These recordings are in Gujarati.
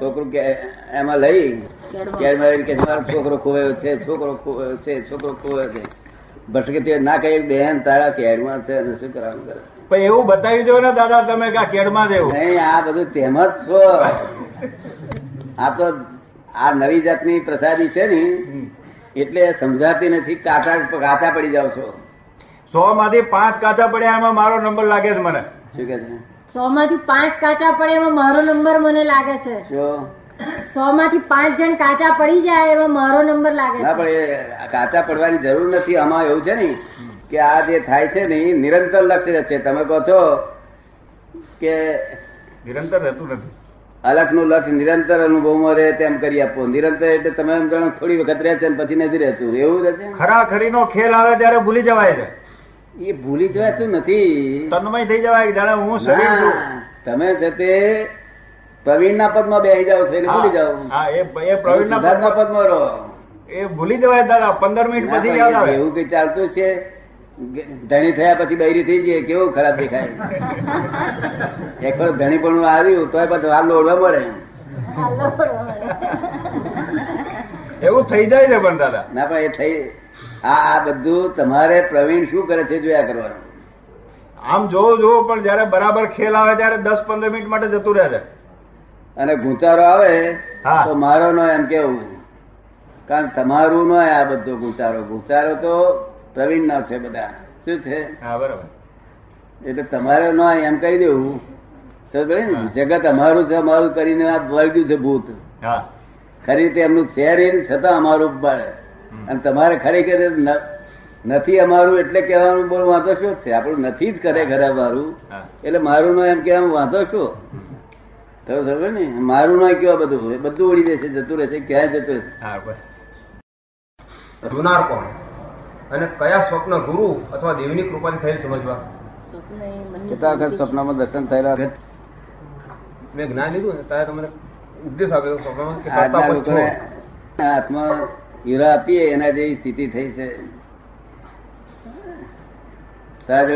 છોકરું કે એમાં લઈ કે છોકરો ખોવાયો છે છોકરો ખોવાયો છે છોકરો ખોવાયો છે. ભટકે તે ના કહે બેન તારા કેળમાં છે અને શું કરવાનું કરે? પણ એવું બતાવી દો ને દાદા તમે કે આ કેડમાં દેવું નહીં આ બધું તેમ જ છો. આ તો આ નવી જાતની પ્રસાદી છે ને એટલે સમજાતી નથી કાચા કાચા પડી જાવ છો. સો માંથી પાંચ કાચા પડ્યા એમાં મારો નંબર લાગે છે મને. શું કે છે? સો માંથી પાંચ કાચા પડે એમાં મારો નંબર મને લાગે છે. સો માંથી પાંચ જણ કાચા પડી જાય એમાં મારો નંબર લાગે ના પણ એ કાચા પડવાની જરૂર નથી. આમાં એવું છે ને કે આ જે થાય છે ને એ નિરંતર લક્ષ્ય છે તમે કહો છો કે નિરંતર રહેતું નથી. અલખનું લક્ષ્ય નિરંતર અનુભવમાં રહે તેમ કરી આપો. નિરંતર એટલે તમે એમ જાણો થોડી વખત રહે છે પછી નથી રહેતું. એવું રહે છે ખરા નો ખેલ આવે ત્યારે ભૂલી જવાય છે. એ ભૂલી જવાતું નથી. તન્મય થઈ જવાય જાણે હું શરીર છું. તમે છે તે પ્રવીણ ના પદમાં બેસી જાઓ છો ભૂલી જાઓ. હા એ એ પ્રવીણના સિદ્ધાર્થના પદમાં રહો. એ ભૂલી જવાય દાદા પંદર મિનિટ પછી યાદ આવે. એવું કઈ ચાલતું છે? ધણી થયા પછી બૈરી થઈ જઈએ કેવું ખરાબ દેખાય? એક વખત ધણી પણ આવ્યું તો પછી હાલ ઓળવા મળે. એવું થઈ જાય છે પણ દાદા. ના પણ એ થઈ આ બધું તમારે પ્રવીણ શું કરે છે જોયા કરવાનું? આમ જોવો જોવો પણ જયારે બરાબર ખેલ આવે ત્યારે દસ પંદર મિનિટ માટે જતું રહે છે. અને ગુંચારો આવે તો મારો નો એમ કેવું? કારણ તમારું નો આ બધો ગુંચારો. ગુંચારો તો પ્રવીણ નો છે બધા. શું છે? હા બરાબર. એટલે તમારે નો એમ કહી દેવું? જગત અમારું છે અમારું કરીને આ વળગ્યું છે ભૂત. હા. ખરી રીતે એમનું છે છતાં અમારું બળ. અને તમારે ખરેખર નથી અમારું એટલે કહેવાનું બોલ વાંધો શું છે? આપણું નથી જ કરે ઘરે અમારું. એટલે મારું નો એમ કહેવાનું વાંધો શું? તો ખબર ને? મારું નો કેવા બધું બધું ઉડી જશે જતું રહેશે ક્યાં જતું રહેશે. હા જોનાર કોણ? અને કયા સ્વપ્ન ગુરુ અથવા દેવની કૃપાથી થયેલ સમજવા? કેટલા વખત સ્વપ્નમાં દર્શન થયેલા મેં જ્ઞાન લીધું ને ત્યારે તમને ઉપદેશ આપ્યો સ્વપ્નમાં કે હીરા આપીએ એના જેવી સ્થિતિ થઈ છે.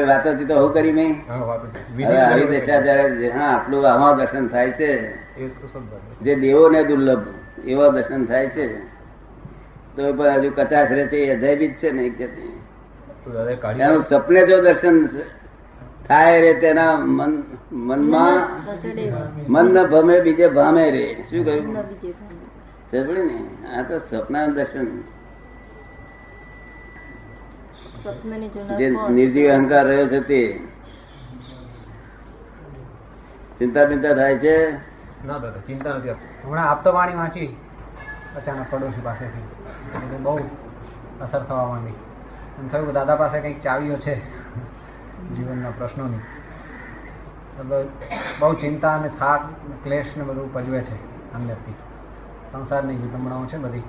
વાતો ચીતો હું કરી મેં હા, આવી જયારે આટલું આમાં દર્શન થાય છે. જે દેવો ને દુર્લભ એવા દર્શન થાય છે. તો પણ હજુ કચાશ રહે છે એ અજાયબી જ છે ને એનું સપને જો દર્શન થાય રે તેના મન મનમાં મન ન ભમે બીજે ભામે રે. શું કહ્યું? ન આ તો સ્વપ્ન દર્શન. જે નિર્જીવ અહંકાર રહ્યો છે તે. ચિંતા બિંતા થાય છે? ના દાદા ચિંતા નથી હમણાં આપતો વાણી વાંચી અચાનક પડોશી પાસેથી. બહુ અસર થવા માંડી. એમ થયું કે દાદા પાસે કંઈક ચાવીઓ છે જીવનના પ્રશ્નોની. બહુ ચિંતા અને થાક ક્લેશ ને બધું પજવે છે અંદરથી. સંસારની વિડંબણાઓ છે બધી.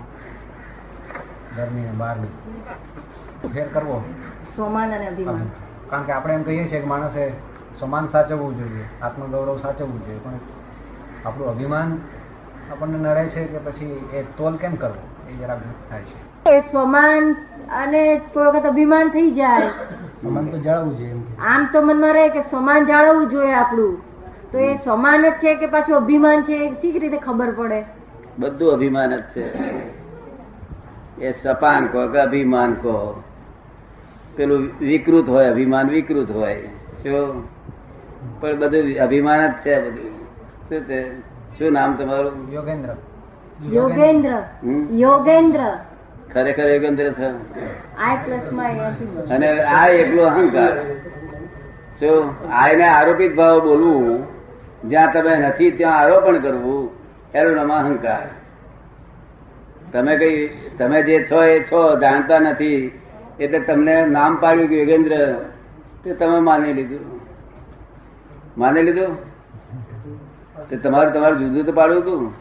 ઘરની ને બહારની. ફેર કરવો. સોમાન અને અભિમાન. કારણ કે આપણે એમ કહીએ છીએ કે માણસે સમાન સાચવવું જોઈએ આત્મગૌરવ સાચવવું જોઈએ પણ આપણું અભિમાન આપણને નડે છે કે પછી એ તોલ કેમ કરવો? એ જરા થાય છે. એ સ્વમાન અને કોઈ વખત અભિમાન થઈ જાય. સમાન તો જાળવવું જોઈએ આમ તો મનમાં રહે કે સમાન જાળવવું જોઈએ આપણું. તો એ સમાન જ છે કે પાછું અભિમાન છે? એ કેવી રીતે ખબર પડે. બધું અભિમાન જ છે. એ સપાન કહો કે અભિમાન કહો. પેલું વિકૃત હોય અભિમાન વિકૃત હોય. શું પણ બધું અભિમાન જ છે બધું. શું છે? શું નામ તમારું? યોગેન્દ્ર. યોગેન્દ્ર. યોગેન્દ્ર. ખરેખર યોગેન્દ્ર છે. અને આ એકલો અહંકાર. શું આને આરોપિત ભાવ બોલવું જ્યાં તમે નથી ત્યાં આરોપણ કરવું. એનું નામ અહંકાર. તમે કઈ, તમે જે છો એ છો, જાણતા નથી, એટલે તમને નામ પાડ્યું કે યોગેન્દ્ર, તે તમે માની લીધું. માની લીધું? તે તમારું તમારું જુદું તો પાડવું હતું.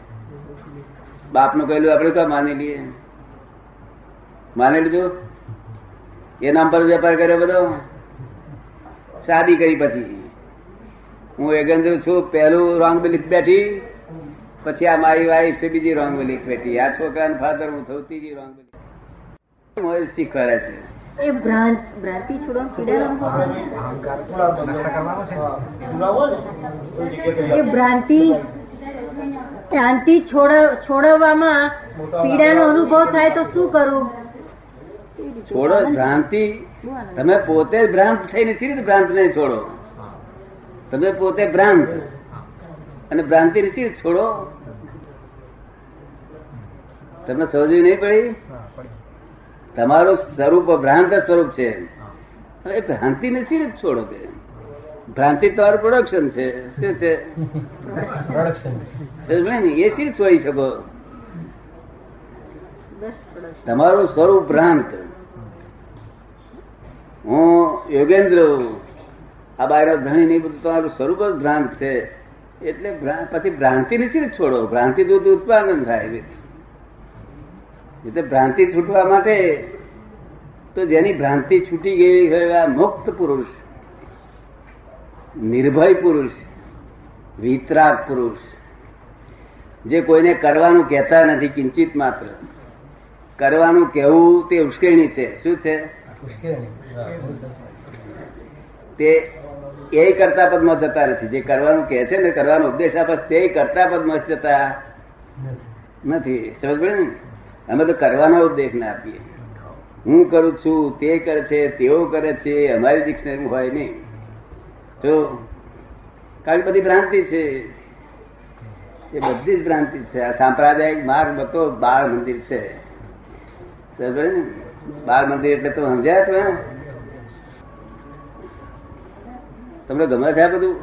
બાપનું કહેલું આપણે ક્યાં માની લઈએ? માની લીધું? એ નામ પર વેપાર કર્યો બધો? શાદી કરી પછી. હું યોગેન્દ્ર છું, પહેલું રોંગ બિલીફ બેઠી પછી આ મારી વાઈફ છે બીજી રોંગ બિલીફ બેઠી. આ છોકરાને ફાધર હું થયું ત્રીજી રોંગ બિલીફ શીખવાડે છે? એ ભ્રાંતિ છોડો છે એ ભ્રાંતિ શાંતિ છોડવામાં પીડાનો અનુભવ થાય તો શું કરવું છોડો ભ્રાંતિ. તમે પોતે ભ્રાંત થઈને સી રીતે ભ્રાંત ને છોડો? તમે પોતે ભ્રાંત. અને ભ્રાંતિ ને છોડો. તમને સમજવી નહીં પડી? તમારું સ્વરૂપ ભ્રાંત સ્વરૂપ છે. એ ભ્રાંતિ ને સી છોડો કે? ભ્રાંતિ તમારું પ્રોડક્શન છે. શું છે? પ્રોડક્શન એ સી છોડી શકો? તમારું સ્વરૂપ ભ્રાંત. હું યોગેન્દ્ર આ બાયરો ધણી નહીં બધું તમારું સ્વરૂપ જ ભ્રાંત છે. એટલે પછી ભ્રાંતિ નથી છોડો. ભ્રાંતિ દૂધ ઉત્પાદન થાય એટલે ભ્રાંતિ છૂટવા માટે તો જેની ભ્રાંતિ છૂટી ગઈ હોય મુક્ત પુરુષ નિર્ભય પુરુષ વિતરાગ પુરુષ જે કોઈને કરવાનું કહેતા નથી કિંચિત માત્ર. કરવાનું કહેવું તે ઉશ્કેરણી છે. શું છે? તે એ કરતા પદમાં જતા નથી. જે કરવાનું કે છે ને, કરવાનો ઉપદેશ આપે તે કરતા પદમાં જતા. નથી. સમજ પડે ને? અમે તો કરવાનો ઉપદેશ ના આપીએ. હું કરું છું, તે કરે છે, તેઓ કરે છે, અમારી ડિક્શનરી હોય નહીં. તો કારણ બધી ભ્રાંતિ છે. એ બધી જ ભ્રાંતિ છે. આ સાંપ્રદાયિક માર્ગ બધો બાળ મંદિર છે. સમજ ને? બાળ મંદિર એટલે તો સમજ્યા તમે? તમને ગમે છે આ બધું?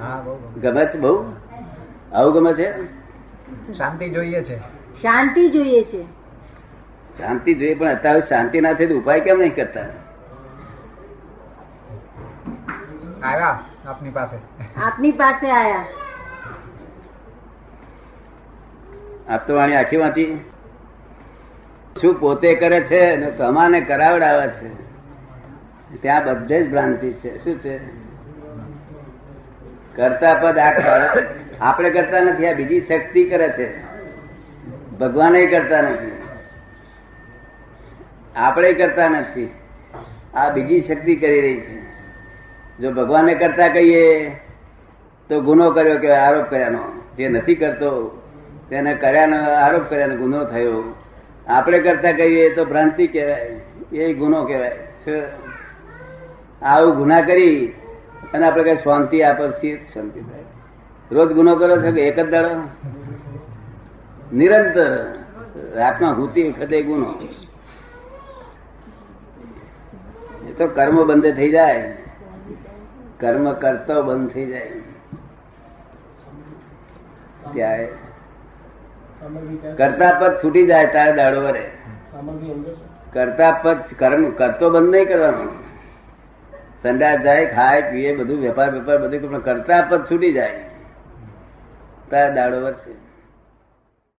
ગમે. છે બહુ? આવું ગમે છે? શાંતિ જોઈએ છે. શાંતિ જોઈએ છે. શાંતિ જોઈએ પણ અત્યારે શાંતિ ના થઈ તો ઉપાય કેમ નહીં કરતા? આવ્યા આપની પાસે. આપની પાસે આયા. આપ તો વાણી આખી વાંચી શું પોતે કરે છે અને સમાને કરાવડાવે છે? ત્યાં બધે જ ભ્રાંતિ છે. શું છે? કરતા પદ આ આપણે કરતા નથી, આ બીજી શક્તિ કરે છે. ભગવાને કરતા નથી. આપણે કરતા નથી. આ બીજી શક્તિ કરી રહી છે. જો ભગવાને કરતા કહીએ, તો ગુનો કર્યો કે આરોપ કર્યાનો. જે નથી કરતો, તેને કર્યાનો આરોપ કર્યાનો ગુનો થયો. આપણે કરતા કહીએ, તો ભ્રાંતિ કહેવાય. એ ગુનો કહેવાય? આવું ગુના કરી અને આપણે કઈ શાંતિ આપે શાંતિ થાય. રોજ ગુનો કરો છો કે એક જ દાડો? નિરંતર રાતમાં હુતી વખતે ગુનો. એ તો કર્મ બંધ થઈ જાય. કર્મ કરતો બંધ થઈ જાય. ત્યારે કરતા પદ છૂટી જાય તારે દાડો વરે કરતા પદ કર્મ કરતો બંધ નહીં કરવાનો. સંડાસ જાય, ખાય, પીએ, બધું વેપાર વેપાર બધું પણ કરતા પદ છૂટી જાય. તારે દાડો વરસે.